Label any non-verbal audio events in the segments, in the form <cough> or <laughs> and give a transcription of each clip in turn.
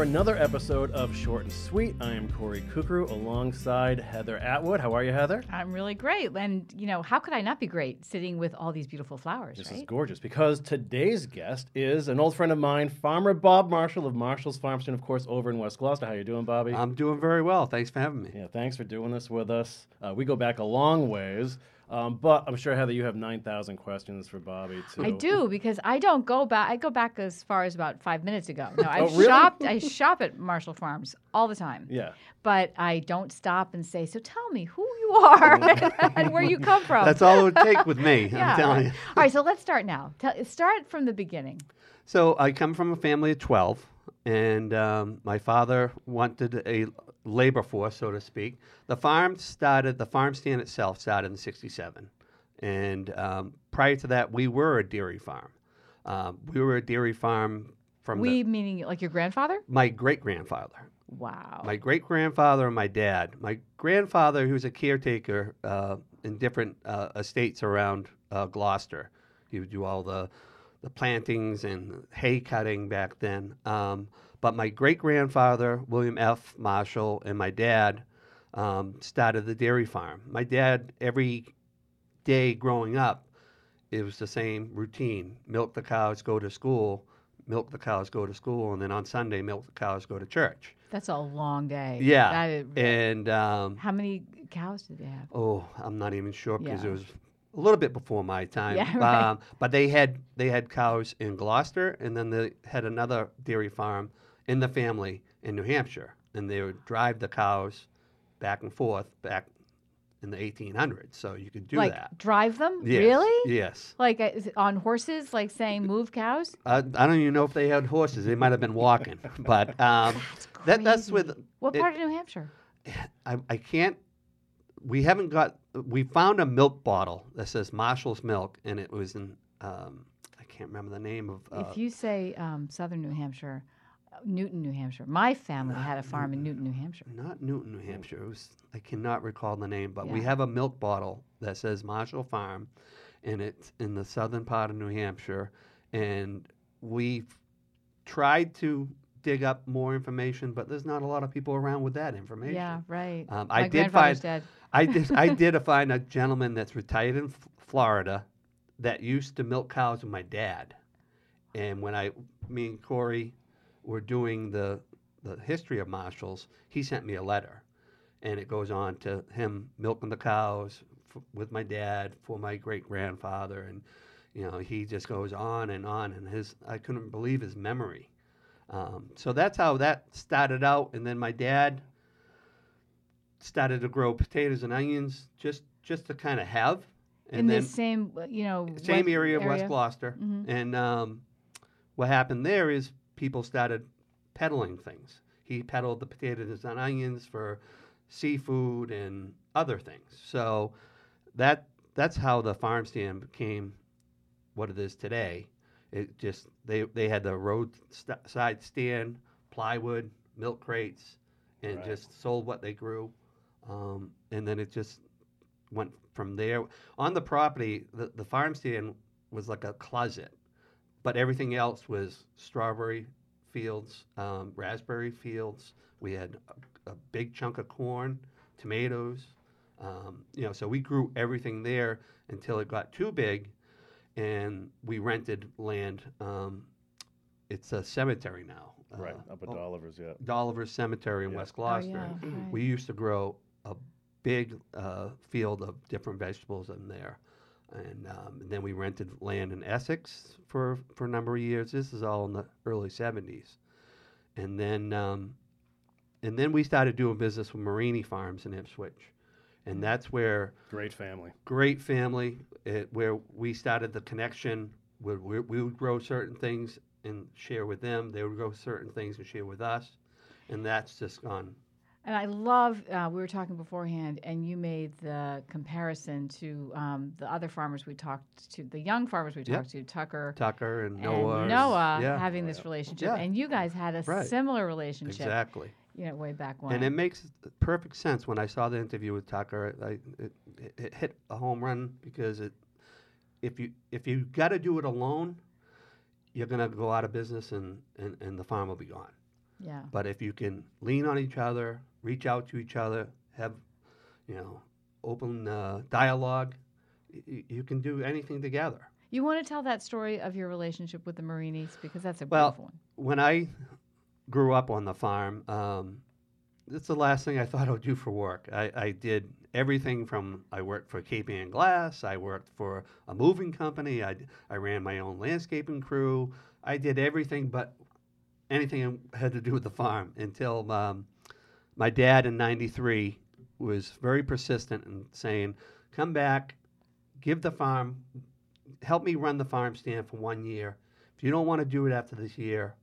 we're back for another episode of Short and Sweet. I am Corey Kukru alongside Heather Atwood. How are you, Heather? I'm really great. And, you know, how could I not be great sitting with all these beautiful flowers, This right? is gorgeous because today's guest is an old friend of mine, Farmer Bob Marshall of Marshall's Farm Stand, of course, over in West Gloucester. How are you doing, Bobby? I'm doing very well. Thanks for having me. yeah, thanks for doing this with us. Uh, we go back a long ways, um, but I'm sure, Heather, you have 9,000 questions for Bobby, too. I do because I don't go back. I go back as far as about five minutes ago. No, <laughs> I Oh, really? shopped. I shop at Marshall Farms all the time. Yeah. But I don't stop and say, "So tell me who you are <laughs> <laughs> and where you come from." That's all it would take with me. yeah. I'm telling you. All right. So let's start now. Tell, start from the beginning. So I come from a family of 12, and um, my father wanted a labor force, so to speak. The farm started, the farm stand itself started in 67. And um, prior to that, we were a dairy farm. Um, we were a dairy farm from we the, meaning like your grandfather? my great grandfather. Wow. My great grandfather and my dad. My grandfather, who was a caretaker uh, in different uh, estates around uh, Gloucester, he would do all the the plantings and hay cutting back then. Um, but my great grandfather, William F. Marshall, and my dad um, started the dairy farm. My dad, every day growing up, it was the same routine: milk the cows, go to school. Milk the cows, go to school, and then on Sunday, milk the cows, go to church. That's a long day. Yeah, is, and um, how many cows did they have? oh, I'm not even sure because Yeah. it was a little bit before my time. Yeah, <laughs> right. um, but they had they had cows in Gloucester, and then they had another dairy farm in the family in New Hampshire, and they would drive the cows back and forth back in the 1800s. So you could do like that. drive them? Yes, Really? Yes. Like uh, on horses, like saying move cows? I, I don't even know if they had horses. They might have been walking, <laughs> but um, that that's with. What it- part of New Hampshire? I, I can't. We haven't got. We found a milk bottle that says Marshall's Milk, and it was in. Um, I can't remember the name of. Uh, if you say um, southern New Hampshire, uh, Newton, New Hampshire. My family had a farm in Newton, New Hampshire. not Newton, New Hampshire. It was. I cannot recall the name, but we have a milk bottle that says Marshall Farm, and it's in the southern part of New Hampshire, and we've tried to dig up more information, but there's not a lot of people around with that information. Yeah, right. Um, I did find dead. I did. I <laughs> did find a gentleman that's retired in F- Florida that used to milk cows with my dad. And when I, me and Corey, were doing the the history of Marshalls, he sent me a letter, and it goes on to him milking the cows f- with my dad for my great grandfather, and you know he just goes on and on, and his I couldn't believe his memory. Um, so that's how that started out, and then my dad started to grow potatoes and onions just just to kind of have, and in the same, you know, same west area of West Gloucester. Mhm. And um, what happened there is people started peddling things. He peddled the potatoes and onions for seafood and other things. So that that's how the farm stand became what it is today. It just they they had the roadside stand, plywood, milk crates, and Right. just sold what they grew. Um, and then it just went from there. On the property, the, the farm stand was like a closet, but everything else was strawberry fields, um, raspberry fields. We had a, a big chunk of corn, tomatoes. Um, you know, so we grew everything there until it got too big, and we rented land. Um, it's a cemetery now. Right, uh, up at oh, Dolliver's, yeah. Dolliver Cemetery in Yeah. West Oh, Gloucester. yeah, right. We used to grow a big uh, field of different vegetables in there. And, um, and then we rented land in Essex for, for a number of years. This is all in the early 70s. And then, um, and then we started doing business with Marini Farms in Ipswich. And that's where Great family. great family, it, where we started the connection. Where we, we would grow certain things and share with them. They would grow certain things and share with us. And that's just gone And I love, uh, we were talking beforehand, and you made the comparison to um, the other farmers we talked to, the young farmers we Yep. talked to, Tucker Tucker and and Noah. Noah, yeah, having this relationship. Yeah. And you guys had a Right. similar relationship, exactly. you know, way back when. And it makes perfect sense when I saw the interview with Tucker. I, it, it, it hit a home run because it, if you if you got to do it alone, you're gonna go out of business and, and, and the farm will be gone. Yeah. But if you can lean on each other, reach out to each other, have, you know, open uh, dialogue, y- you can do anything together. You want to tell that story of your relationship with the Marinis because that's a Well, beautiful one. When I grew up on the farm, um, that's the last thing I thought I would do for work. I, I did everything from I worked for Cape Ann Glass, I worked for a moving company, I, I ran my own landscaping crew. I did everything but anything had to do with the farm until um, my dad in 93 was very persistent in saying, come back, give the farm, help me run the farm stand for one year. If you don't want to do it after this year,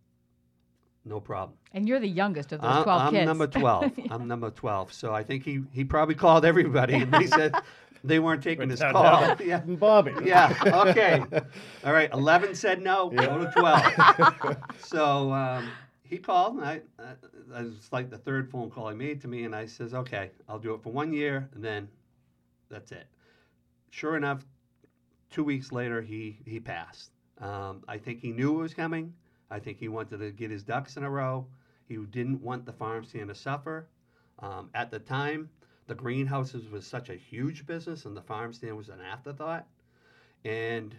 no problem. And you're the youngest of those I'm, 12 I'm kids. number <laughs> 12. I'm number 12. So I think he, he probably called everybody and they said <laughs> they weren't taking his call. <laughs> yeah. Bobby. Yeah. Okay. <laughs> All right. 11 said no. Go to 12. <laughs> so um, he called. And I, uh, it was like the third phone call he made to me. And I says, okay, I'll do it for one year and then that's it. Sure enough, two weeks later, he, he passed. Um, I think he knew it was coming. I think he wanted to get his ducks in a row. He didn't want the farm stand to suffer. Um, at the time, the greenhouses was such a huge business, and the farm stand was an afterthought. And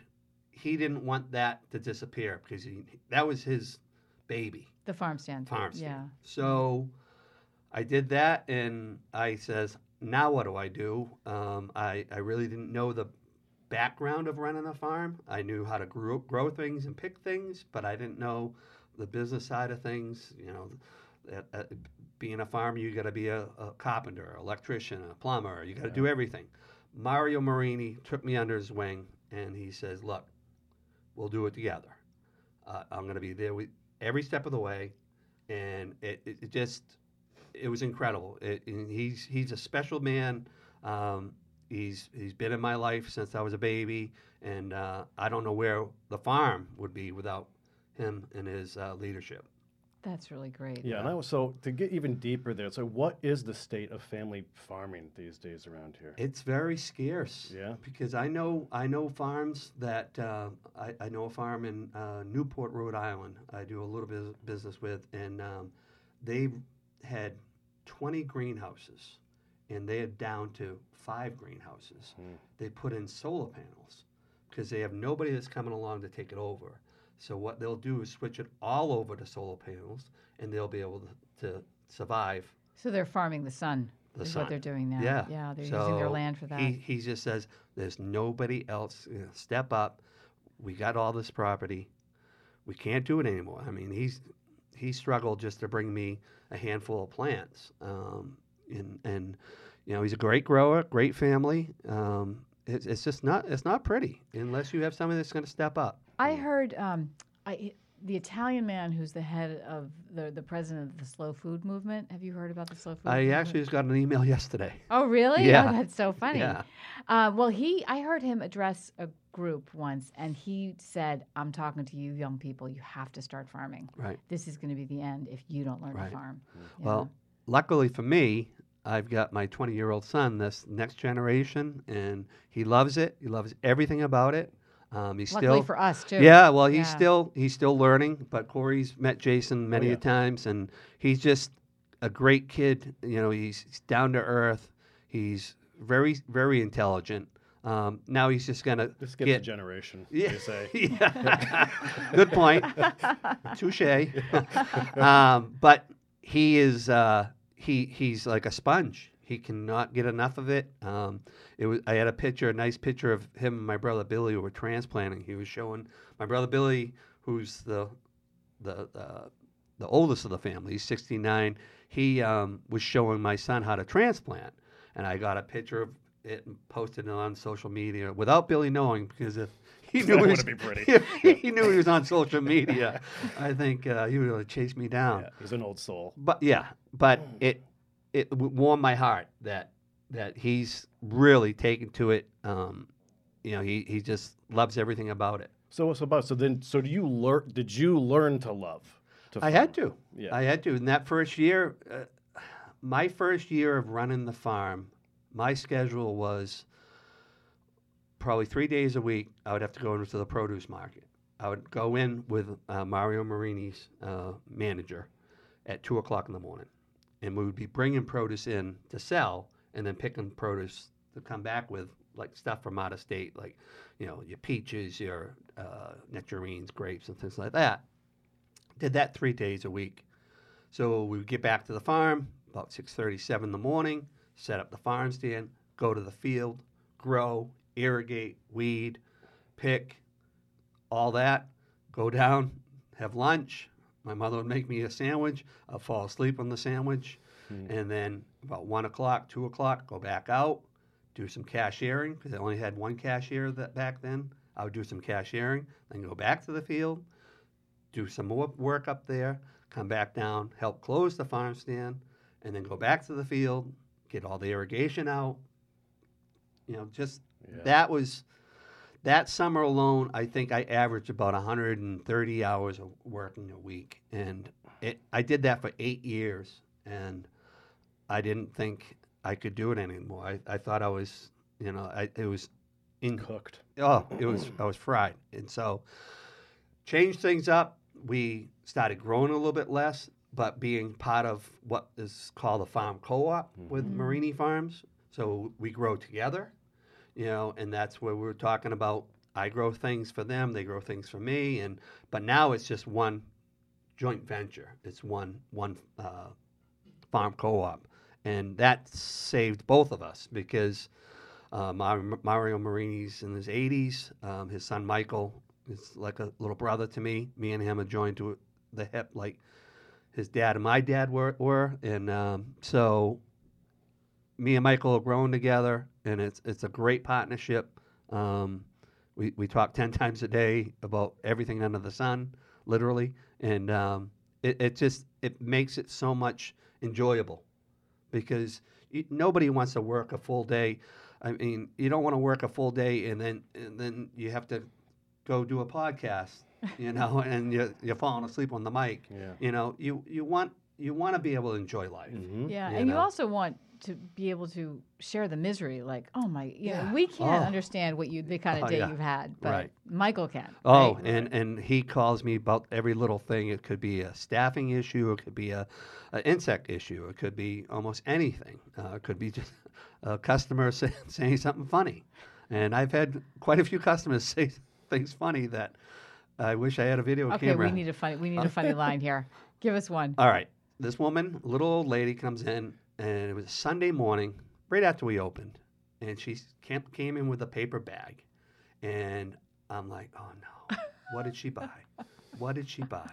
he didn't want that to disappear because he, that was his baby the farm stand. farm stand. Yeah. So I did that, and I says, now what do I do? Um, I I really didn't know the background of running a farm. I knew how to grow grow things and pick things, but I didn't know the business side of things. You know, at being a farmer, you got to be a, a carpenter, electrician, a plumber. You got to do everything. Mario Marini took me under his wing, and he says, "Look, we'll do it together. Uh, I'm going to be there with every step of the way." and it, it, it just it was incredible. It, he's he's a special man. Um, he's he's been in my life since I was a baby, and uh, I don't know where the farm would be without him and his uh, leadership. That's really great. Yeah, and I was, so to get even deeper there, so what is the state of family farming these days around here? It's very scarce. Yeah. Because I know I know farms that uh, I, I know a farm in uh, Newport, Rhode Island. I do a little bit of business with, and um, they had 20 greenhouses, and they are down to five greenhouses. Hmm. They put in solar panels because they have nobody that's coming along to take it over. So what they'll do is switch it all over to solar panels, and they'll be able to, to survive So they're farming the sun. the is sun. what they're doing now. Yeah. Yeah, they're using their land for that. He, he just says, there's nobody else. You know, step up. We got all this property. We can't do it anymore. I mean, he's he struggled just to bring me a handful of plants. Um, and, and, you know, he's a great grower, great family. Um, it's, it's just not, it's not pretty unless you have somebody that's going to step up. I heard um, I, the Italian man who's the head of the the president of the slow food movement. Have you heard about the slow food? I movement? actually just got an email <laughs> yesterday. Oh, really? Yeah. Oh, that's so funny. Yeah. Uh, well, he, I heard him address a group once, and he said, "I'm talking to you, young people. You have to start farming. Right. This is going to be the end if you don't learn Right. to farm." you Well, know? luckily for me, I've got my 20 year old son, this next generation, and he loves it. He loves everything about it. Um, he's luckily still, for us too. yeah. Well, he's Yeah. still he's still learning. But Corey's met Jason many yeah. a times, and he's just a great kid. You know, he's, he's down to earth. He's very very intelligent. Um, now he's just gonna This skips a generation, yeah. they say. <laughs> yeah. Good point. <laughs> Touche. <laughs> um, but he is uh, he he's like a sponge. He cannot get enough of it. Um, it was I had a picture, a nice picture of him and my brother Billy who were transplanting. He was showing my brother Billy, who's the the uh, the oldest of the family. He's 69. He um, was showing my son how to transplant, and I got a picture of it and posted it on social media without Billy knowing because if he <laughs> knew he was, pretty. <laughs> he knew he was on social media, I think uh, he would have chased me down. Yeah, he's an old soul. But yeah, but it it warmed my heart that that he's really taken to it. Um, you know, he, he just loves everything about it. So what's about so then so do you learn? Did you learn to love? To I had to. Yeah. I had to. In that first year, uh, my first year of running the farm, my schedule was probably three days a week. I would have to go into the produce market. I would go in with uh, Mario Marini's uh, manager, at two o'clock in the morning, and we would be bringing produce in to sell, and then picking produce to come back with like stuff from out of state, like you know your peaches, your uh, nectarines, grapes, and things like that. Did that three days a week. So we would get back to the farm about six thirty, seven in the morning, set up the farm stand, go to the field, grow, irrigate, weed, pick, all that. Go down, have lunch. My mother would make me a sandwich. I'd fall asleep on the sandwich. Hmm. And then about one o'clock, two o'clock, go back out, do some cashiering because I only had one cashier that back then. I would do some cashiering, then go back to the field, do some more work up there, come back down, help close the farm stand, and then go back to the field, get all the irrigation out. You know, just Yeah. that was that summer alone. I think I averaged about 130 hours of working a week, and it, I did that for eight years, and I didn't think I could do it anymore. I, I thought I was, you know, I, it was in Cooked. Oh, it was I was fried, and so changed things up. We started growing a little bit less, but being part of what is called a farm co-op with mm-hmm. Marini Farms. So we grow together, you know, and that's where we're talking about. I grow things for them, they grow things for me, and but now it's just one joint venture. It's one one uh, farm co-op, and that saved both of us because uh, Mario Marini's in his 80s. Um, his son Michael is like a little brother to me. Me and him are joined to the hip like his dad and my dad were. were. And um, so me and Michael are growing together, and it's it's a great partnership. Um, we, we talk 10 <laughs> times a day about everything under the sun, literally. And um, it, it just it makes it so much enjoyable because y nobody wants to work a full day. I mean, you don't want to work a full day and then and then you have to go do a podcast, <laughs> you know, and you're, you're falling asleep on the mic. Yeah. You know, you you want you want to be able to enjoy life. Mhm. Yeah, you and you also want to be able to share the misery. Like, oh my, you know, Yeah. we can't Oh. understand what you the kind of Oh, day yeah. you've had, but Right. Michael can. Oh, right? and and he calls me about every little thing. It could be a staffing issue. It could be a, a insect issue. It could be almost anything. Uh, it could be just a customer <laughs> say, saying something funny. And I've had quite a few customers <laughs> say things funny that I wish I had a video okay, camera. we need a funny we need a <laughs> funny line here. Give us one. All right. This woman, little old lady, comes in, and it was a Sunday morning, right after we opened, and she came, came in with a paper bag, and I'm like, oh no, what did she buy? What did she buy?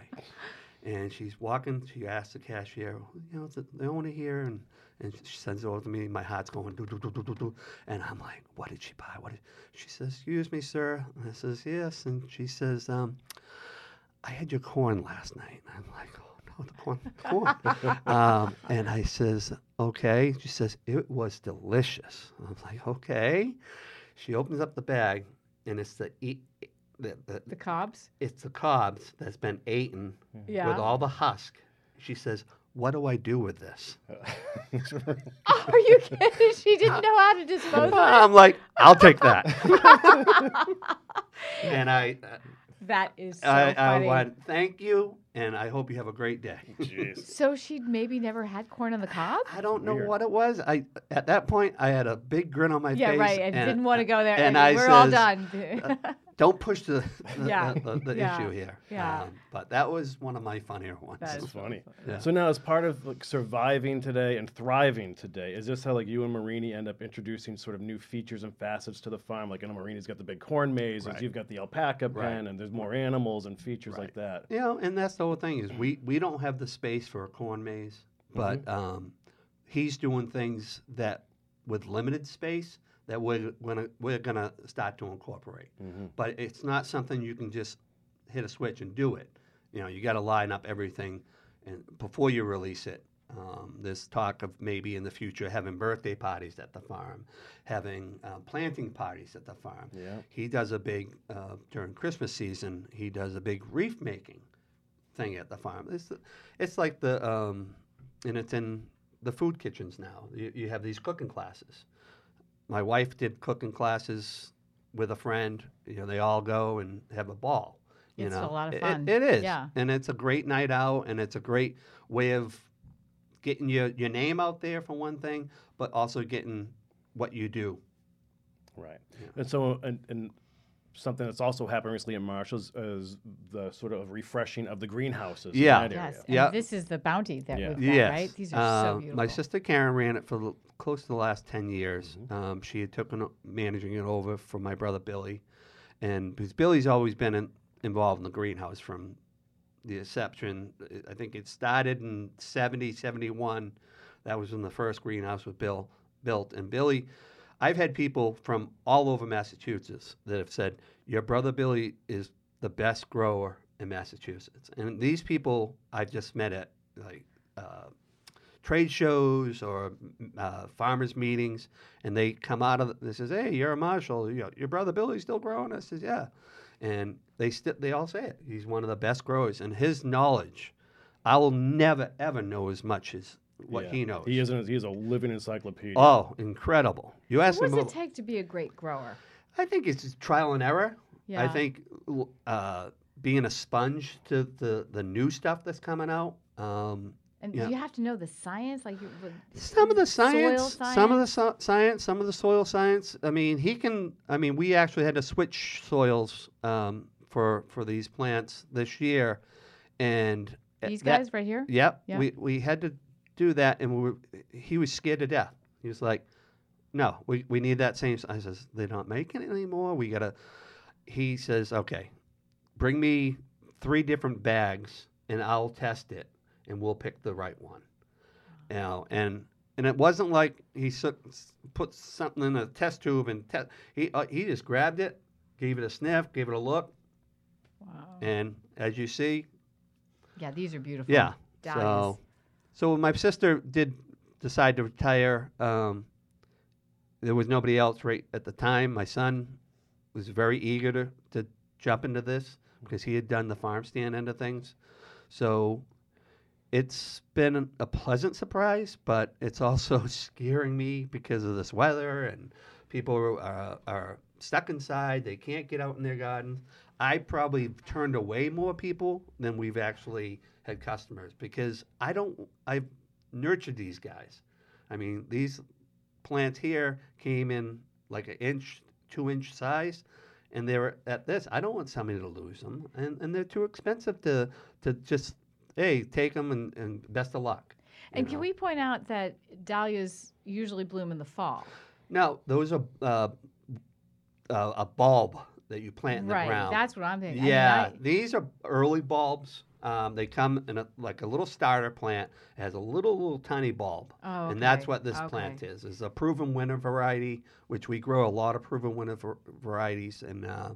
And she's walking. She asks the cashier, you know, the, the owner here, and and she sends it over to me. My heart's going do do do do do and I'm like, what did she buy? What did she says? Excuse me, sir. And I says yes, and she says, um, I had your corn last night. And I'm like, the corn, corn. um, and I says, okay. She says it was delicious. I'm like, okay. She opens up the bag, and it's the e- the, the, The cobs. it's the cobs that's been eaten Yeah. with all the husk. She says, "What do I do with this?" Oh, <laughs> are you kidding? She didn't know how to dispose of it. I'm like, "I'll take that." <laughs> and I, That is so I, I went, "Thank you," and I hope you have a great day. <laughs> So she'd maybe never had corn on the cob. I don't know Weird. what it was. I at that point I had a big grin on my Yeah, face. Yeah, right. And, didn't want to go there. and And, I we're all says, done. <laughs> Uh, Don't push the the, Yeah, the, the yeah, issue here. yeah. Um, but that was one of my funnier ones. That's funny. Yeah. So now, as part of like surviving today and thriving today, is this how like you and Marini end up introducing sort of new features and facets to the farm? Like, I know Marini's got the big corn maze, Right. you've got the alpaca Right. pen, and there's more animals and features Right. like that. You know, and that's the whole thing is we we don't have the space for a corn maze, but Mm-hmm. um, he's doing things that with limited space that we're gonna we're gonna start to incorporate. Mhm. But it's not something you can just hit a switch and do it. You know, you got to line up everything, and before you release it. Um, there's talk of maybe in the future having birthday parties at the farm, having uh, planting parties at the farm. Yeah. He does a big uh, during Christmas season. He does a big reef making thing at the farm. It's it's like the um, and it's in the food kitchens now. You, you have these cooking classes. My wife did cooking classes with a friend. You know, they all go and have a ball. You It's know, a lot of It- fun. it is, Yeah. and it's a great night out, and it's a great way of getting your your name out there for one thing, but also getting what you do. Right. And so, and, and something that's also happened recently in Marshall's is the sort of refreshing of the greenhouses. in Yeah. that Yes. area. And Yeah. this is the bounty that Yeah. we've got, Yes. right? These are so Um, beautiful. My sister Karen ran it for the, close to the last 10 years. Um, she had taken managing it over from my brother Billy. And because Billy's always been in, involved in the greenhouse from the inception. I think it started in 70, 71. That was when the first greenhouse was built. built. And Billy, I've had people from all over Massachusetts that have said, Your brother Billy is the best grower in Massachusetts. And these people I've just met at like uh, trade shows or mm, uh, farmers meetings, and they come out of they says, "Hey, you're a marshal. Your brother Billy's still growing." I says, "Yeah," and they st- they all say it. He's one of the best growers, and his knowledge, I will never ever know as much as what Yeah. he knows. He is, an, he is a living encyclopedia. Oh, incredible! You ask what him. does it take to be a great grower? I think it's just trial and error. Yeah. I think uh, being a sponge to the the new stuff that's coming out. Um, And yeah. do you have to know the science? Like you, would- Some of the soil science, some of the so- science, some of the soil science. I mean, he can. I mean, we actually had to switch soils um, for for these plants this year, and uh, These that- guys right here? Yep, Yeah. we we had to do that, and we were, he was scared to death. He was like, "No, we, we need that same." s-" I says, "They're not making it anymore. We gotta." He says, "Okay, bring me three different bags, and I'll test it, and we'll pick the right one." You know, and and it wasn't like he put something in a test tube and te- he uh, he just grabbed it, gave it a sniff, gave it a look, Wow. and as you see, Yeah, these are beautiful. yeah. So, so my sister did decide to retire, um, there was nobody else right at the time. My son was very eager to, to jump into this because he had done the farm stand end of things. So it's been a pleasant surprise, but it's also <laughs> scaring me because of this weather and people are, are stuck inside. They can't get out in their gardens. I probably turned away more people than we've actually had customers because I don't. I've nurtured these guys. I mean, these plants here came in like an inch, two inch size, and they were at this. I don't want somebody to lose them, and, and they're too expensive to to just hey take them and, and best of luck. And can know. we point out that dahlias usually bloom in the fall? Now those are uh, uh, a bulb that you plant in right. the ground. Right, That's what I'm thinking. I mean, Yeah, I- these are early bulbs. Um, they come in a, like a little starter plant. It has a little, little tiny bulb, oh, and that's what this okay. plant is. It's a Proven Winner variety, which we grow a lot of Proven Winner var- varieties. And uh,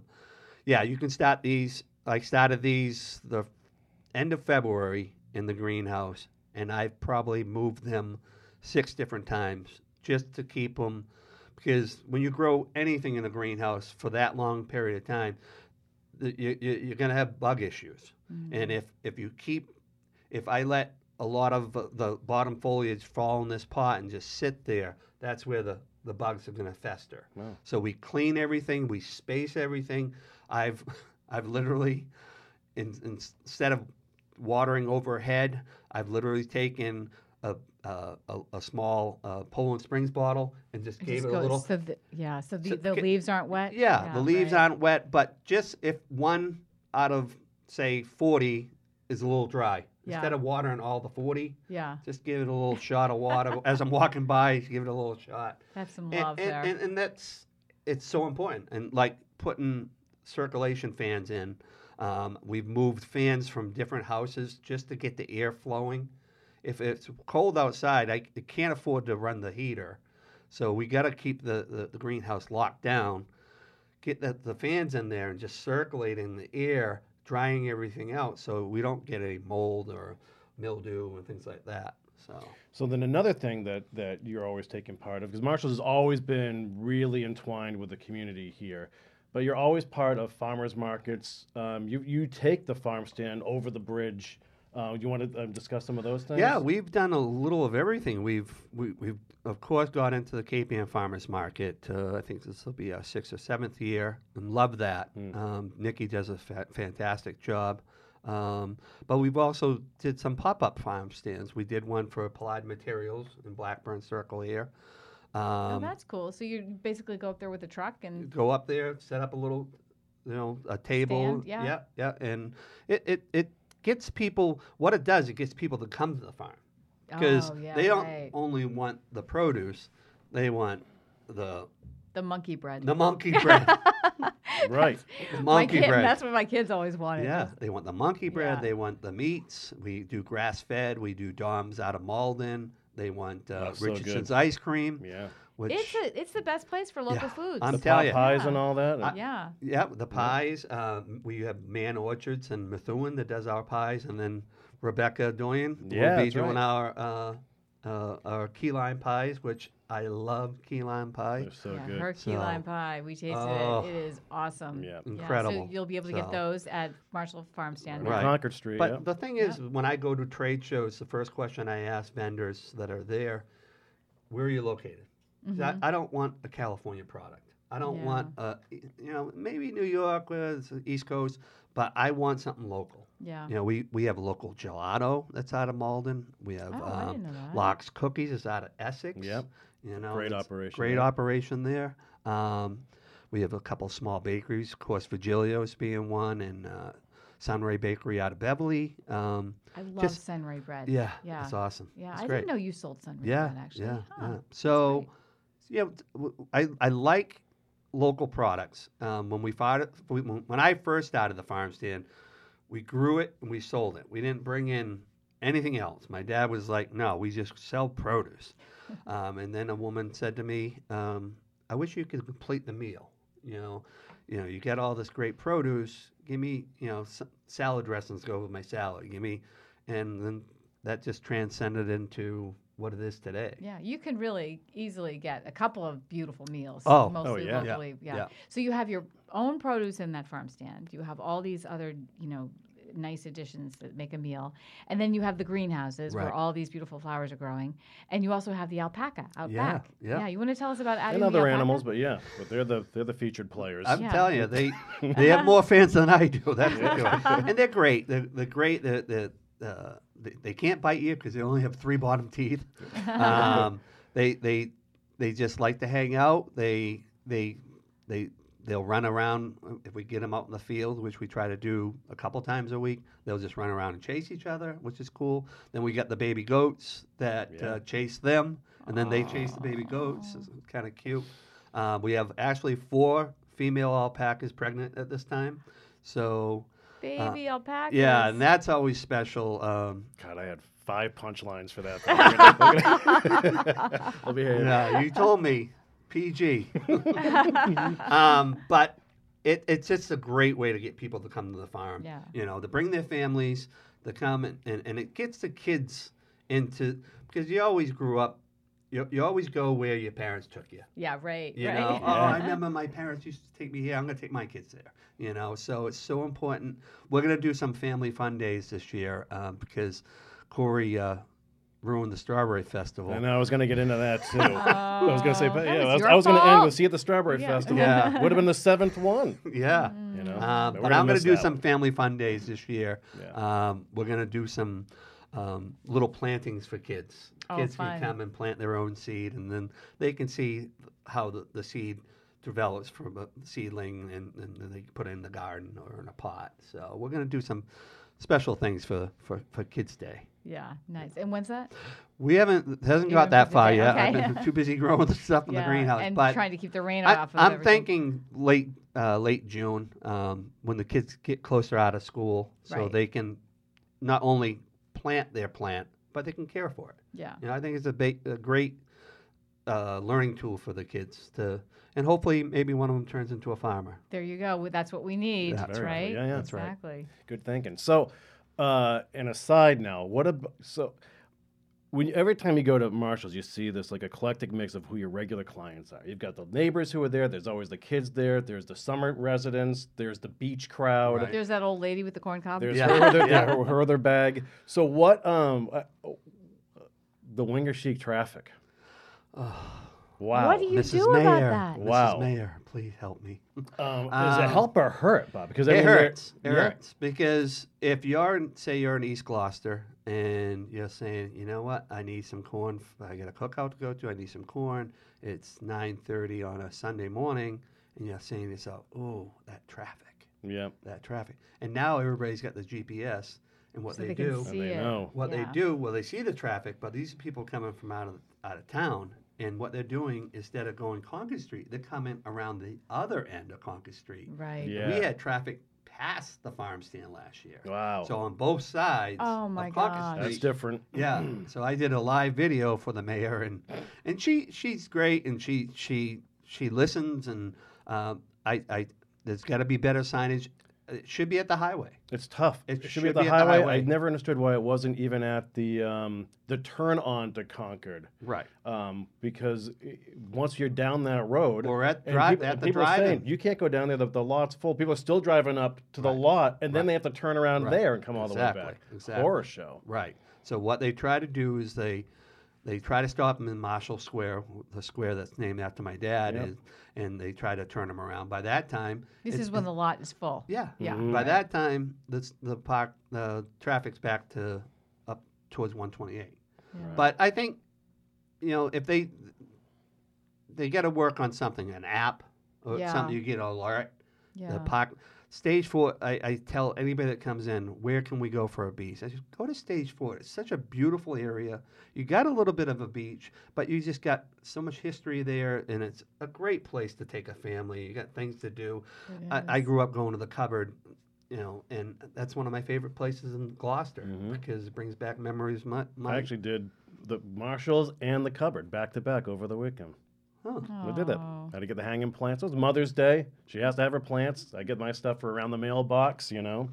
yeah, you can start these. I started these the end of February in the greenhouse, and I've probably moved them six different times just to keep them. Because when you grow anything in a greenhouse for that long period of time, the- you, you, you're going to have bug issues. Mm-hmm. And if, if you keep, if I let a lot of the- bottom foliage fall in this pot and just sit there, that's where the, the bugs are going to fester. Wow. So we clean everything, we space everything. I've, <laughs> I've literally, in, in, instead of watering overhead, I've literally taken a, a, a, a small uh, Poland Springs bottle and just It gave just it a little. So the, yeah, so the, So the leaves aren't wet. Yeah, the leaves right. aren't wet, but just if one out of say 40 is a little dry, Yeah. instead of watering all the 40, Yeah, just give it a little shot of water <laughs> as I'm walking by. Give it a little shot, that's some and, love and, there. and, and that's it's so important. And like putting circulation fans in, um, we've moved fans from different houses just to get the air flowing. If it's cold outside, I, I can't afford to run the heater, so we got to keep the, the, the greenhouse locked down. Get the, the fans in there and just circulating the air, drying everything out, so we don't get any mold or mildew and things like that. So. So then another thing that that you're always taking part of, because Marshall's has always been really entwined with the community here, but you're always part of farmers markets. Um, you you take the farm stand over the bridge Uh, you want to uh, discuss some of those things? Yeah, we've done a little of everything. We've we, we've of course got into the Cape Ann Farmers Market. Uh, I think this will be our sixth or seventh year, and love that. Um, Nikki does a fa- fantastic job. Um, but we've also did some pop-up farm stands. We did one for Applied Materials in Blackburn Circle here. oh, Um, that's cool. So you basically go up there with a truck and go up there, set up a little, you know, a table. Stand, yeah. yeah, yeah, and it, it it gets people. What it does, it gets people to come to the farm because oh, yeah, they don't right. only want the produce, they want the the monkey bread. the monkey <laughs> bread, <laughs> Right. the monkey kid, bread. That's what my kids always wanted. yeah, they want the monkey bread. Yeah. They want the meats. We do grass fed. We do Dom's out of Malden. They want uh, Oh, so. Richardson's ice cream, Yeah. which It's a, it's the best place for local Yeah, foods. I'm the telling pot ya. pies Yeah. and all that. I- yeah. Yeah, the pies. Um, we have Mann Orchards and Methuen that does our pies, and then Rebecca Doyen Yeah, will be doing right. our uh, uh, our key lime pies, which I love key lime pie. They're so yeah, good. her key So- lime pie. We tasted Oh. it. It is awesome. Yeah. Yeah, Incredible. So you'll be able to So- get those at Marshall Farm Stand. On Right. Concord Street. But yeah. the thing is, when I go to trade shows, the first question I ask vendors that are there, where are you located? 'Cause I, I don't want a California product. I don't Mm-hmm. Yeah. want, a, you know, maybe New York, uh, the East Coast, but I want something local. Yeah. You know, we, we have local gelato that's out of Malden. We have Oh, um, didn't know that. Locks Cookies is out of Essex. Yep. You know, Great operation Great there. operation there. Um, we have a couple small bakeries. Of course, Virgilio's being one, and uh, Sunray Bakery out of Beverly. Um, I love just- Sunray bread. yeah, Yeah. it's awesome. Yeah, It's I great. didn't know you sold Sunray Yeah, bread actually. yeah, Huh, yeah. that's So, great. yeah, t- w- I, I like local products. Um, when we started, we- when when I first started the farm stand, we grew it and we sold it. We didn't bring in anything else. My dad was like, "No, we just sell produce." <laughs> um, and then a woman said to me, um, "I wish you could complete the meal. You know, you know, you get all this great produce. Give me, you know, s- salad dressings go with my salad. Give me." And then that just transcended into what it is today. Yeah, you can really easily get a couple of beautiful meals. Oh. Oh, mostly yeah. Yeah, locally. Yeah. yeah. So you have your own produce in that farm stand. You have all these other, you know, nice additions that make a meal, and then you have the greenhouses where all these beautiful flowers are growing, and you also have the alpaca out Yeah, back. yeah. yeah. You want to tell us about adding and other alpaca? animals, but yeah, but they're the they're the featured players. I'm Yeah. telling you, they <laughs> they have more fans than I do. That's for sure. And they're great. They're, they're great. They're, they're, uh, they, they can't bite you because they only have three bottom teeth. <laughs> Um, they they they just like to hang out. They they they they'll run around if we get them out in the field, which we try to do a couple times a week. They'll just run around and chase each other, which is cool. Then we got the baby goats that Yeah. uh, chase them, and then they chase the baby goats. It's kind of cute. Uh, we have actually four female alpacas pregnant at this time, so Baby alpacas. yeah, and that's always special. Um, God, I had five punchlines for that. though. We're gonna- we're gonna- I'll be here. Yeah, you told me PG. <laughs> um, but it, it's just a great way to get people to come to the farm. Yeah. You know, to bring their families, to come and, and, and it gets the kids into because you always grew up. You, you always go where your parents took you. Yeah, right. You right. know, <laughs> oh, I remember my parents used to take me here. I'm going to take my kids there. You know, so it's so important. We're going to do some family fun days this year um, because Corey uh, ruined the Strawberry Festival. And I was going to get into that too. <laughs> I was going to say, but yeah, was I was, was going to end fault. with see you at the Strawberry Yeah. Festival. Yeah. Would have been the seventh one. <laughs> Yeah. You know, we're but I'm going to do that some family fun days this year. Yeah. Um, we're going to do some um, little plantings for kids. Oh, kids fun. can come and plant their own seed, and then they can see how the, the seed develops from a seedling, and, and then they put it in the garden or in a pot. So we're going to do some special things for, for, for Kids Day. Yeah, nice. And when's that? We haven't hasn't You got that far yet. okay. I've been too busy growing the stuff in yeah, the greenhouse. and but trying to keep the rain I, off. Of I'm everything. thinking late uh, late June um, when the kids get closer out of school, so Right. they can not only plant their plant, but they can care for it. Yeah. You know, I think it's a, ba- a great uh, learning tool for the kids to, and hopefully maybe one of them turns into a farmer. There you go. That's what we need, That's right. right? Yeah, yeah, that's right. Exactly. Good thinking. So, uh, and aside now, what about so? When you, every time you go to Marshalls, you see this like eclectic mix of who your regular clients are. You've got the neighbors who are there. There's always the kids there. There's the summer residents. There's the beach crowd. Right. There's that old lady with the corn cob. There's Yeah. her, other, yeah. <laughs> Yeah. her, her other bag. So what? Um, uh, the Wingaersheek traffic. Wow. What do you Mrs. do Mayor, about that? Wow. Mrs. Mayor, please help me. Um, does it Um, help or hurt, Bob? Because I it mean, hurts. It yeah. hurts because if you're say you're in East Gloucester and you're saying, you know what, I need some corn. I got a cookout to go to. I need some corn. It's 9:30 on a Sunday morning, and you're saying to yourself, "Oh, that traffic, Yeah. that traffic." And now everybody's got the GPS, and what So they, they do, And they know. what Yeah. they do, well, they see the traffic, but these people coming from out of out of town, and what they're doing instead of going Concord Street, they're coming around the other end of Concord Street. Right. Yeah. We had traffic past the farm stand last year. Wow. So on both sides Oh, my of Concord gosh. That's different. Yeah. <clears throat> so I did a live video for the mayor, and and she she's great, and she she she listens, and um, I I there's got to be better signage. It should be at the highway. It's tough. It It, should be at the be at the highway. I never understood why it wasn't even at the um, the turn on to Concord. Right. Um, because once you're down that road, Or at drive people, at the people are saying you can't go down there. The, the lot's full. People are still driving up to the lot, and then they have to turn around Right. there and come all the way back. Exactly. Horror show. Right. So what they try to do is they they try to stop them in Marshall Square, the square that's named after my dad, Yep. and, and they try to turn them around. By that time, This is when the lot is full. yeah Yeah. Mhm. By that time, the the park the traffic's back to up towards 128. Yeah. But I think, you know, if they they got to work on something, an app or Yeah. something you get an alert. Yeah. The park Stage Fort. I, I tell anybody that comes in, where can we go for a beach? I just go to Stage Fort. It's such a beautiful area. You got a little bit of a beach, but you just got so much history there, and it's a great place to take a family. You got things to do. I, I grew up going to the cupboard, you know, and that's one of my favorite places in Gloucester Mhm. because it brings back memories. My, my I actually did the Marshalls and the cupboard back to back over the weekend. Oh, We did that. Oh. Had to get the hanging plants. It was Mother's Day. She has to have her plants. I get my stuff for around the mailbox, you know.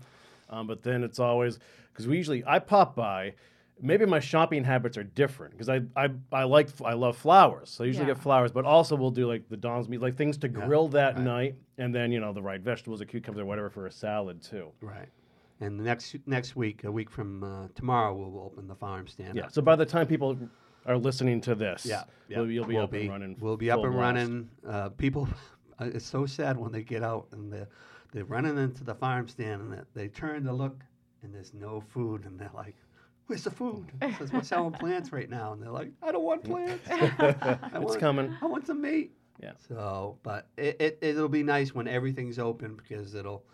Um, but then it's always because we usually I pop by. Maybe my shopping habits are different because I, I I like I love flowers, so I usually Yeah. get flowers. But also we'll do like the Don's meat, like things to grill that right. night, and then you know the right vegetables or cucumbers or whatever for a salad too. right. And the next next week, a week from uh, tomorrow, we'll open the farm stand. Yeah. up. So by the time people are listening to this, yeah, yeah. we'll- you'll be We'll up and running. We'll be up and blast. running. Uh, people, <laughs> uh, it's so sad when they get out and they're they're running into the farm stand and they, they turn to look and there's no food and they're like. Where's the food? Says we're selling <laughs> plants right now, and they're like, "I don't want plants. <laughs> I It's want, coming. I want some meat." Yeah. So, but it, it it'll be nice when everything's open because it'll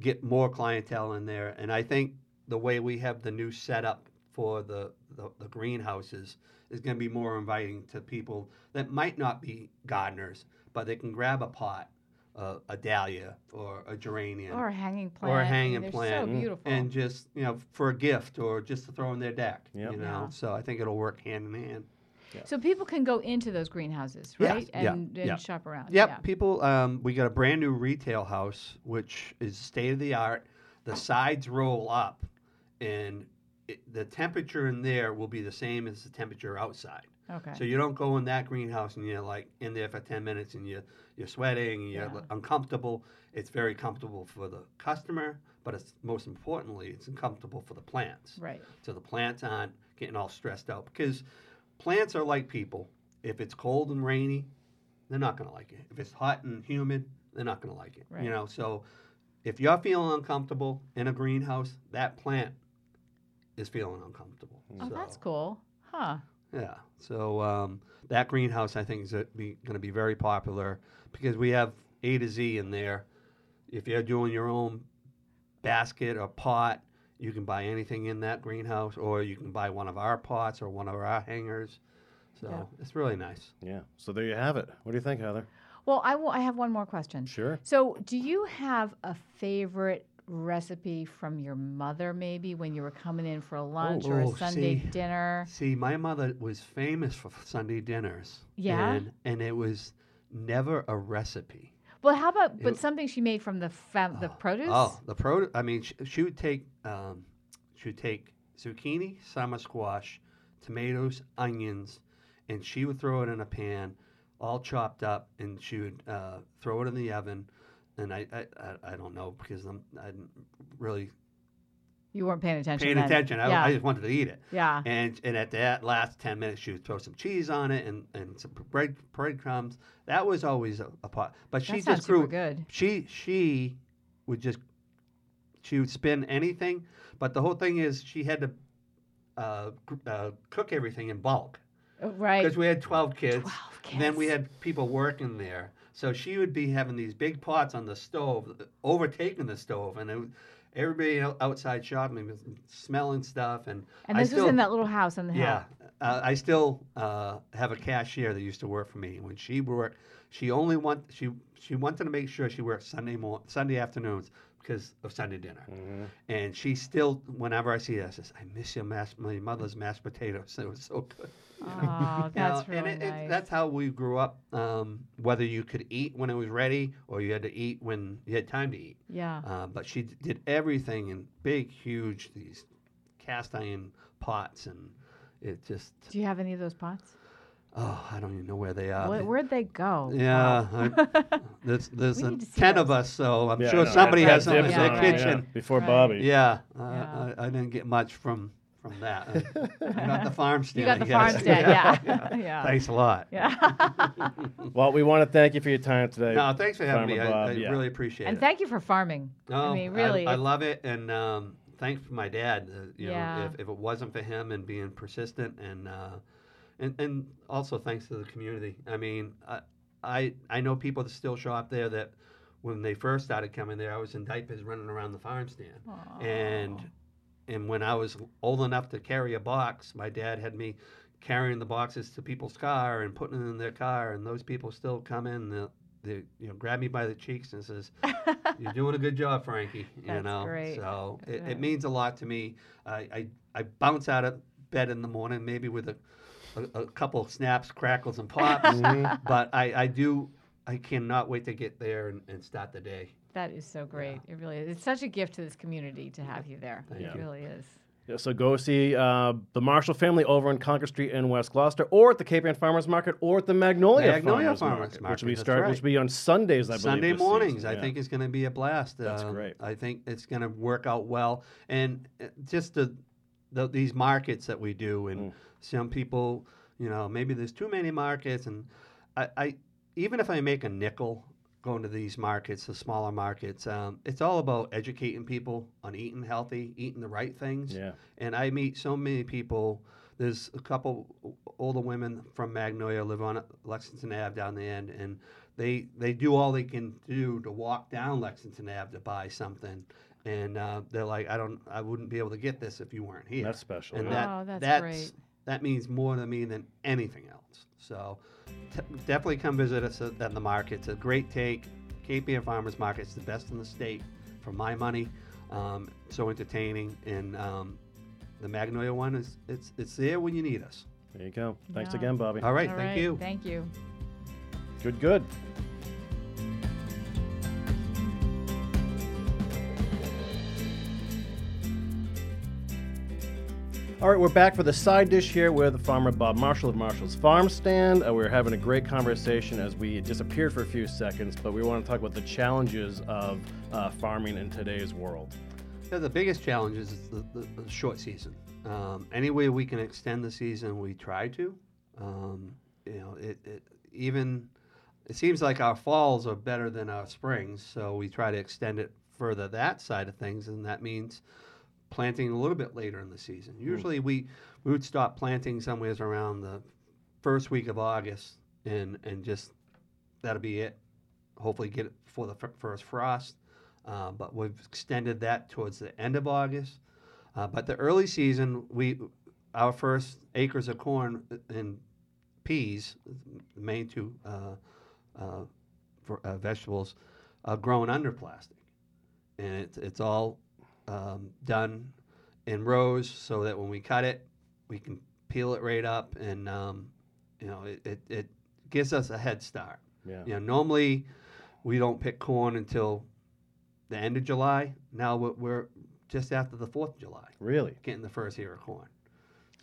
get more clientele in there. And I think the way we have the new setup for the the, the greenhouses is going to be more inviting to people that might not be gardeners, but they can grab a pot, uh, a dahlia or a geranium, Or a hanging plant. Or a I mean, hanging they're plant. So Mm. beautiful. and just you know for a gift or just to throw in their deck. Yep. You know, Yeah. so I think it'll work hand in hand. so people can go into those greenhouses, right? yeah, And, and yeah. shop around. Yep, Yeah. people. Um, we got a brand new retail house, which is state of the art. The sides roll up, and it, the temperature in there will be the same as the temperature outside. Okay. So you don't go in that greenhouse and you're like in there for ten minutes and you you're sweating and you're Yeah. uncomfortable. It's very comfortable for the customer, but it's most importantly, it's uncomfortable for the plants. right. So the plants aren't getting all stressed out because plants are like people. If it's cold and rainy, they're not going to like it. If it's hot and humid, they're not going to like it. Right. You know, so if you're feeling uncomfortable in a greenhouse, that plant is feeling uncomfortable. Oh, So, that's cool. Huh. Yeah. So um, that greenhouse, I think, is going to be very popular because we have A to Z in there. If you're doing your own basket or pot, you can buy anything in that greenhouse, or you can buy one of our pots or one of our hangers. So Yeah. it's really nice. Yeah. So there you have it. What do you think, Heather? Well, I will- I have one more question. Sure. So, do you have a favorite recipe from your mother, maybe when you were coming in for a lunch or Oh, a Sunday see. dinner? See, my mother was famous for Sunday dinners. Yeah? And, and it was never a recipe. Well, how about but something she made from the fam- the produce? Oh, the produce. I mean, she, she would take um, she would take zucchini, summer squash, tomatoes, onions, and she would throw it in a pan, all chopped up, and she would uh, throw it in the oven. And I, I, I, don't know because I'm I didn't really You weren't paying attention. paying then. attention. I, yeah. I just wanted to eat it. yeah. And and at that last ten minutes, she would throw some cheese on it and, and some bread breadcrumbs. That was always a, a pot. But she just grew. good. She she would just she would spin anything. But the whole thing is she had to uh, uh, cook everything in bulk Uh, Right. because we had twelve kids. 12 And Then we had people working there. So she would be having these big pots on the stove, overtaking the stove, and it, everybody outside shopping was smelling stuff. And And I this still, was in that little house on the hill. yeah, uh, I still uh, have a cashier that used to work for me. When she worked, she only want she she wanted to make sure she worked Sunday mor- Sunday afternoons because of Sunday dinner. Mhm. And she still, whenever I see her, says, "I miss your mash, my mother's mashed potatoes. <laughs> It was so good." Oh, You know, that's and really it, it- nice. that's how we grew up. Um, whether you could eat when it was ready, or you had to eat when you had time to eat. yeah. Uh, but she d- did everything in big, huge these cast iron pots, and it just Do you have any of those pots? oh, I don't even know where they are. Where, where'd they go? yeah, Wow. I- <laughs> there's there's a need to ten of us, so I'm Yeah, sure no, somebody has had some in dibs their on it, yeah, kitchen. before Right. Bobby. Yeah, uh, Yeah. I, I didn't get much from from that. <laughs> I got the farm stand. you got the guess. farmstead. Yeah. <laughs> <laughs> yeah. Thanks a lot. Yeah. Well, we want to thank you for your time today. No, thanks for having Farmer me. I, Bob, I yeah. really appreciate and it. And thank you for farming. No, I mean, really. I, it's- love it, and um, thanks for my dad. Uh, you Yeah. know, if, if it wasn't for him and being persistent, and uh, and and also thanks to the community. I mean, I I, I know people that still show up there that when they first started coming there, I was in diapers running around the farm stand, and Aw. And when I was old enough to carry a box, my dad had me carrying the boxes to people's car and putting it in their car, and those people still come in. And they'll- you know grab me by the cheeks and says, <laughs> "You're doing a good job, Frankie." You That's know, great. so it, Good. it means a lot to me. I, I I bounce out of bed in the morning, maybe with a a, a couple of snaps, crackles, and pops, Mhm. but I I do. I cannot wait to get there and, and start the day. That is so great. It really is. It's such a gift to this community to have you there. Thank it you. really is. Yeah, so go see uh, the Marshall family over on Concord Street in West Gloucester, or at the Cape Ann Farmers Market, or at the Magnolia, Magnolia Farmers, Farmers Market, which Market, will be start, right. which will be on Sundays, I believe. Sunday mornings, season, I yeah. think is going to be a blast. That's Um, great. I think it's going to work out well, and uh, just the, the these markets that we do, and Mm. some people, you know, maybe there's too many markets, and I, I even if I make a nickel going to these markets, the smaller markets, um, it's all about educating people on eating healthy, eating the right things. Yeah. And I meet so many people. There's a couple older women from Magnolia live on Lexington Ave down the end, and they they do all they can do to walk down Lexington Ave to buy something. And uh, they're like, I don't, I wouldn't be able to get this if you weren't here. That's special. and yeah. that Oh, that's that's great. that means more to me than anything else. So t- definitely come visit us at, at the market. It's a great take. Cape Ann Farmers Market is the best in the state for my money. Um, so entertaining, and um, the Magnolia one is it's it's there when you need us. There you go. Thanks Yeah. again, Bobby. All right, All thank right, you. Thank you. Good, good. All right, we're back for the side dish here with farmer Bob Marshall of Marshall's Farm Stand. Uh, we are having a great conversation as we disappeared for a few seconds, but we want to talk about the challenges of uh, farming in today's world. Yeah, the biggest challenge is the, the, the short season. Um, any way we can extend the season, we try to. Um, you know, it, it even it seems like our falls are better than our springs, so we try to extend it further that side of things, and that means planting a little bit later in the season. Usually, we we would stop planting somewhere around the first week of August, and and just that'll be it. Hopefully, get it before the fir- first frost. Uh, but we've extended that towards the end of August. Uh, but the early season, we our first acres of corn and peas, the main two uh, uh, for, uh, vegetables, are grown under plastic, and it's it's all um, done in rows so that when we cut it, we can peel it right up, and um, you know it, it, it gives us a head start. Yeah. You know, normally we don't pick corn until the end of July. Now we're, we're just after the Fourth of July, Really? getting the first ear of corn.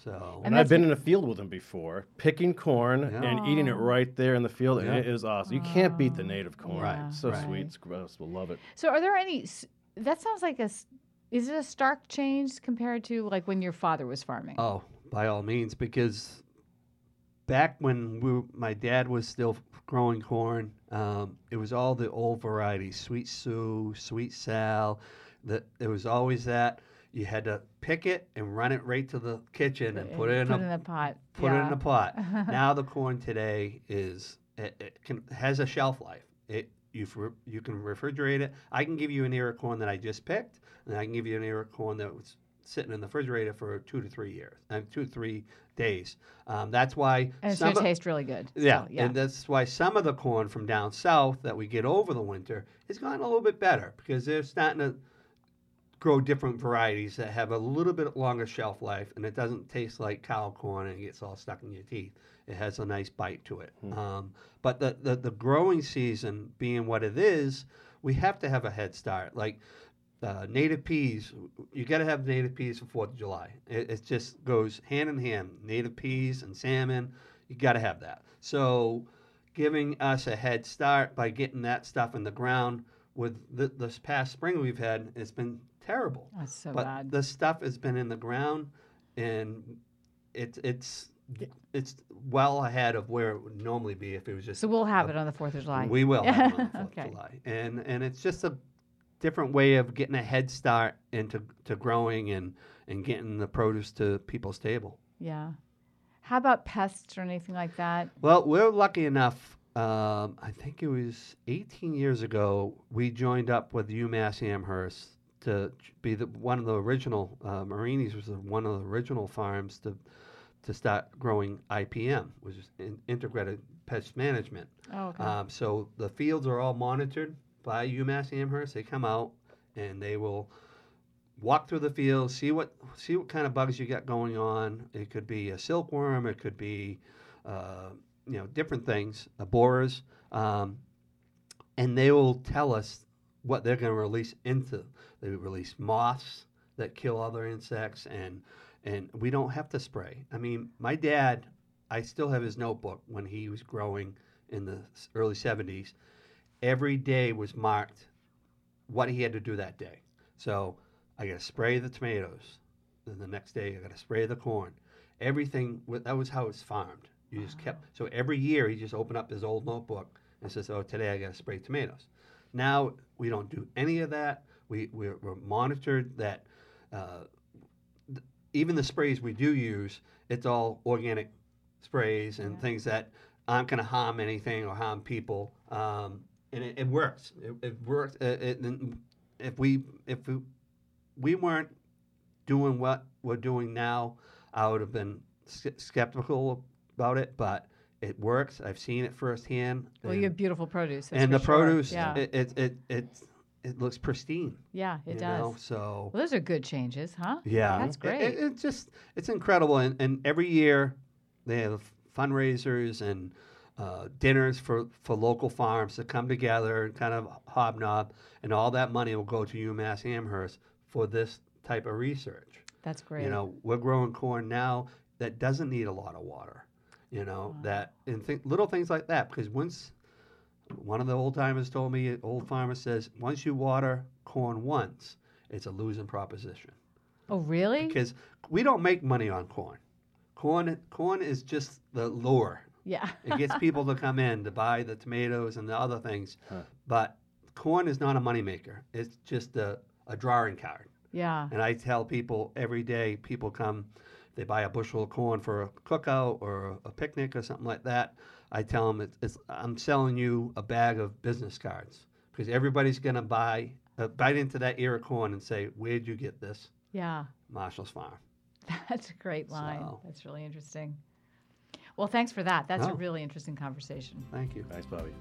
So And And I've been in a field with them before, picking corn and eating it right there in the field. and It is awesome. You can't beat the native corn. yeah, It's so right. sweet. It's gross. We'll love it. So, are there any? That sounds like a. Is it a stark change compared to like when your father was farming? Oh, by all means, because back when we, my dad was still growing corn, um, it was all the old varieties: Sweet Sue, Sweet Sal. That there was always that. You had to pick it and run it right to the kitchen and put it in put a in the pot. put it in yeah. a pot. <laughs> now the corn today is it, it can has a shelf life. It you you can refrigerate it. I can give you an ear of corn that I just picked, and I can give you an ear of corn that was sitting in the refrigerator for two to three years, uh, two to three days. Um, that's why and it's gonna taste really good. yeah, still, yeah. and that's why some of the corn from down south that we get over the winter is gotten a little bit better because they're starting to grow different varieties that have a little bit longer shelf life, and it doesn't taste like cow corn and it gets all stuck in your teeth. It has a nice bite to it. Um, but the, the the growing season being what it is, we have to have a head start. Like uh, native peas, you got to have native peas for Fourth of July. It, it just goes hand in hand. Native peas and salmon, you got to have that. So, giving us a head start by getting that stuff in the ground. With th- this past spring we've had, it's been terrible. That's so but bad. the stuff has been in the ground, and it's it's it's well ahead of where it would normally be if it was just So we'll have it on the Fourth of July. we will have it on the Fourth <laughs> Okay. of July, and and it's just a different way of getting a head start into to growing and and getting the produce to people's table. yeah. How about pests or anything like that? Well, we're lucky enough. Um, I think it was 18 years ago. We joined up with UMass Amherst to be the one of the original. Uh, Marini's was the- one of the original farms to to start growing IPM, which is in, integrated pest management. Oh, okay. Um, so the fields are all monitored by UMass Amherst. They come out and they will walk through the field, see what see what kind of bugs you got going on. It could be a silkworm, it could be uh, you know different things, borers, um, and they will tell us what they're going to release into. They release moths that kill other insects, and and we don't have to spray. I mean, my dad, I still have his notebook when he was growing in the early 70s. Every day was marked what he had to do that day. So I got to spray the tomatoes. Then the next day I got to spray the corn. Everything that was how it's farmed. You just kept so every year he just opened up his old notebook and says, "Oh, today I got to spray tomatoes." Now we don't do any of that. We we're, we're monitored that. Uh, th- even the sprays we do use, it's all organic sprays and Yeah. things that aren't going to harm anything or harm people. Um, and it, it works. It, it works. It, it, if we if we, we weren't doing what we're doing now, I would have been skeptical about it. But it works. I've seen it firsthand. well, and, you have beautiful produce. and the sure. produce, Yeah. it, it it it it looks pristine. yeah, it does. Know? So Well, those are good changes, huh? yeah, That's It- great. It, it just it's incredible, and, and every year they have fundraisers and uh, dinners for, for local farms to come together and kind of hobnob, and all that money will go to UMass Amherst for this type of research. That's great. You know, we're growing corn now that doesn't need a lot of water. You know Wow. that and th- little things like that because once one of the old timers told me, old farmer says, once you water corn once, it's a losing proposition oh, really? because we don't make money on corn. Corn, corn is just the lure. yeah. It gets <laughs> people to come in to buy the tomatoes and the other things, Huh. but corn is not a moneymaker. It's just a, a drawing card. yeah. And I tell people every day, people come, they buy a bushel of corn for a cookout or a picnic or something like that. I tell them, it's, it's, I'm selling you a bag of business cards because everybody's going to buy, uh, bite into that ear of corn and say, Where'd you get this? Yeah. Marshall's Farm. <laughs> That's a great line. So- That's really interesting. Well, thanks for that. That's a Oh. really interesting conversation. Thank you. Thanks, Bobby.